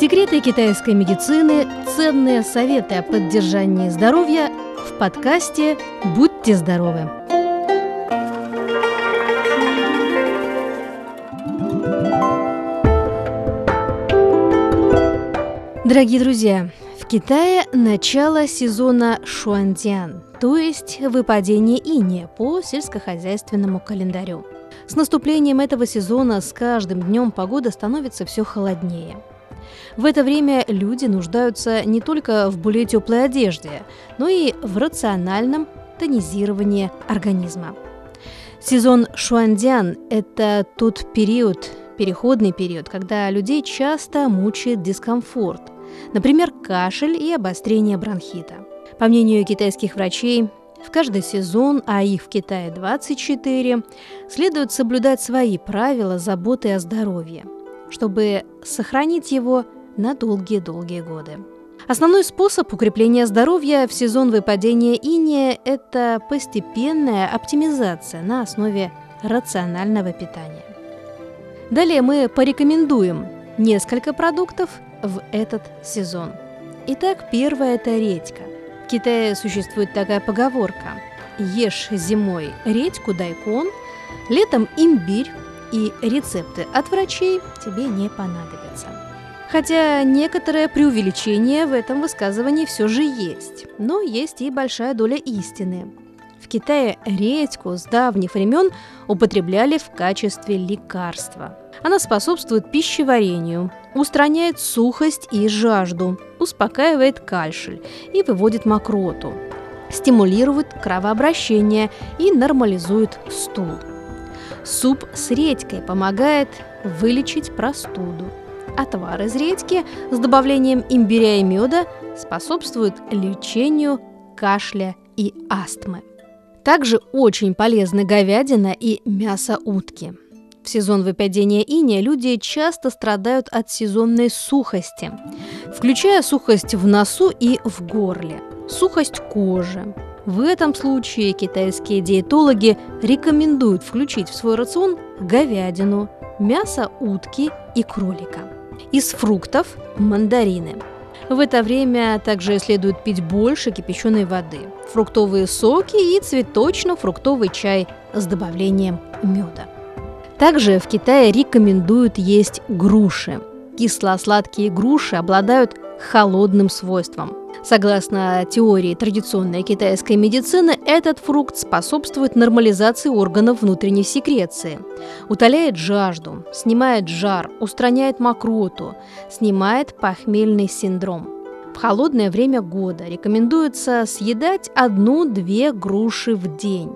Секреты китайской медицины, ценные советы о поддержании здоровья в подкасте «Будьте здоровы». Дорогие друзья, в Китае начало сезона Шуандиан, то есть выпадение иния по сельскохозяйственному календарю. С наступлением этого сезона с каждым днем погода становится все холоднее. В это время люди нуждаются не только в более теплой одежде, но и в рациональном тонизировании организма. Сезон Шуандиан – это тот период, переходный период, когда людей часто мучает дискомфорт – например, кашель и обострение бронхита. По мнению китайских врачей, в каждый сезон, а их в Китае 24, следует соблюдать свои правила заботы о здоровье, чтобы сохранить его на долгие-долгие годы. Основной способ укрепления здоровья в сезон выпадения иния – это постепенная оптимизация на основе рационального питания. Далее мы порекомендуем несколько продуктов в этот сезон. Итак, первое – это редька. В Китае существует такая поговорка «Ешь зимой редьку, дайкон, летом имбирь, и рецепты от врачей тебе не понадобятся». Хотя некоторое преувеличение в этом высказывании все же есть, но есть и большая доля истины. В Китае редьку с давних времен употребляли в качестве лекарства. Она способствует пищеварению, устраняет сухость и жажду, успокаивает кашель и выводит мокроту, стимулирует кровообращение и нормализует стул. Суп с редькой помогает вылечить простуду. Отвар из редьки с добавлением имбиря и меда способствует лечению кашля и астмы. Также очень полезны говядина и мясо утки – в сезон выпадения иния люди часто страдают от сезонной сухости, включая сухость в носу и в горле, сухость кожи. В этом случае китайские диетологи рекомендуют включить в свой рацион говядину, мясо утки и кролика. Из фруктов – мандарины. В это время также следует пить больше кипяченой воды, фруктовые соки и цветочно-фруктовый чай с добавлением меда. Также в Китае рекомендуют есть груши. Кисло-сладкие груши обладают холодным свойством. Согласно теории традиционной китайской медицины, этот фрукт способствует нормализации органов внутренней секреции, утоляет жажду, снимает жар, устраняет мокроту, снимает похмельный синдром. В холодное время года рекомендуется съедать одну-две груши в день.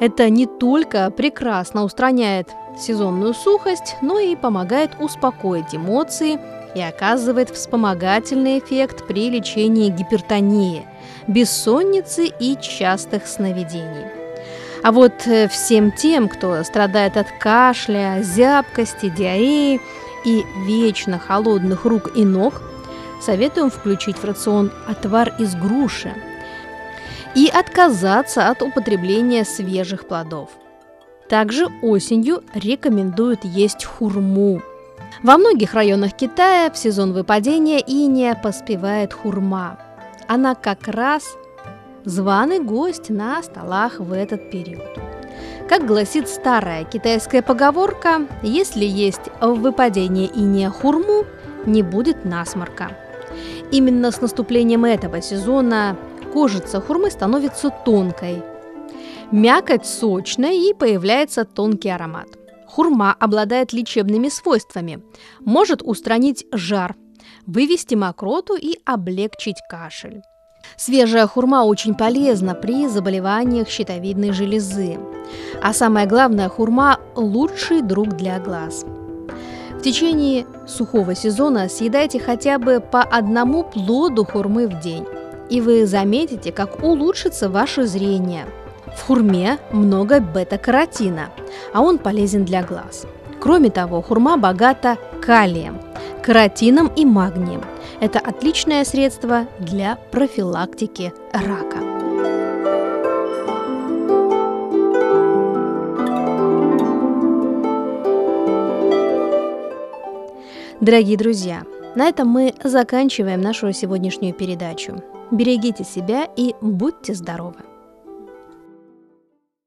Это не только прекрасно устраняет сезонную сухость, но и помогает успокоить эмоции и оказывает вспомогательный эффект при лечении гипертонии, бессонницы и частых сновидений. А вот э, всем тем, кто страдает от кашля, зябкости, диареи и вечно холодных рук и ног, советуем включить в рацион отвар из груши и отказаться от употребления свежих плодов. Также осенью рекомендуют есть хурму. Во многих районах Китая в сезон выпадения иния поспевает хурма. Она как раз званый гость на столах в этот период. Как гласит старая китайская поговорка, если есть в выпадении иния хурму, не будет насморка. Именно с наступлением этого сезона кожица хурмы становится тонкой, Мякоть сочная и появляется тонкий аромат. Хурма обладает лечебными свойствами. Может устранить жар, вывести мокроту и облегчить кашель. Свежая хурма очень полезна при заболеваниях щитовидной железы. А самое главное, хурма – лучший друг для глаз. В течение сухого сезона съедайте хотя бы по одному плоду хурмы в день, и вы заметите, как улучшится ваше зрение – в хурме много бета-каротина, а он полезен для глаз. Кроме того, хурма богата калием, каротином и магнием. Это отличное средство для профилактики рака. Дорогие друзья, На этом мы заканчиваем нашу сегодняшнюю передачу. Берегите себя и будьте здоровы!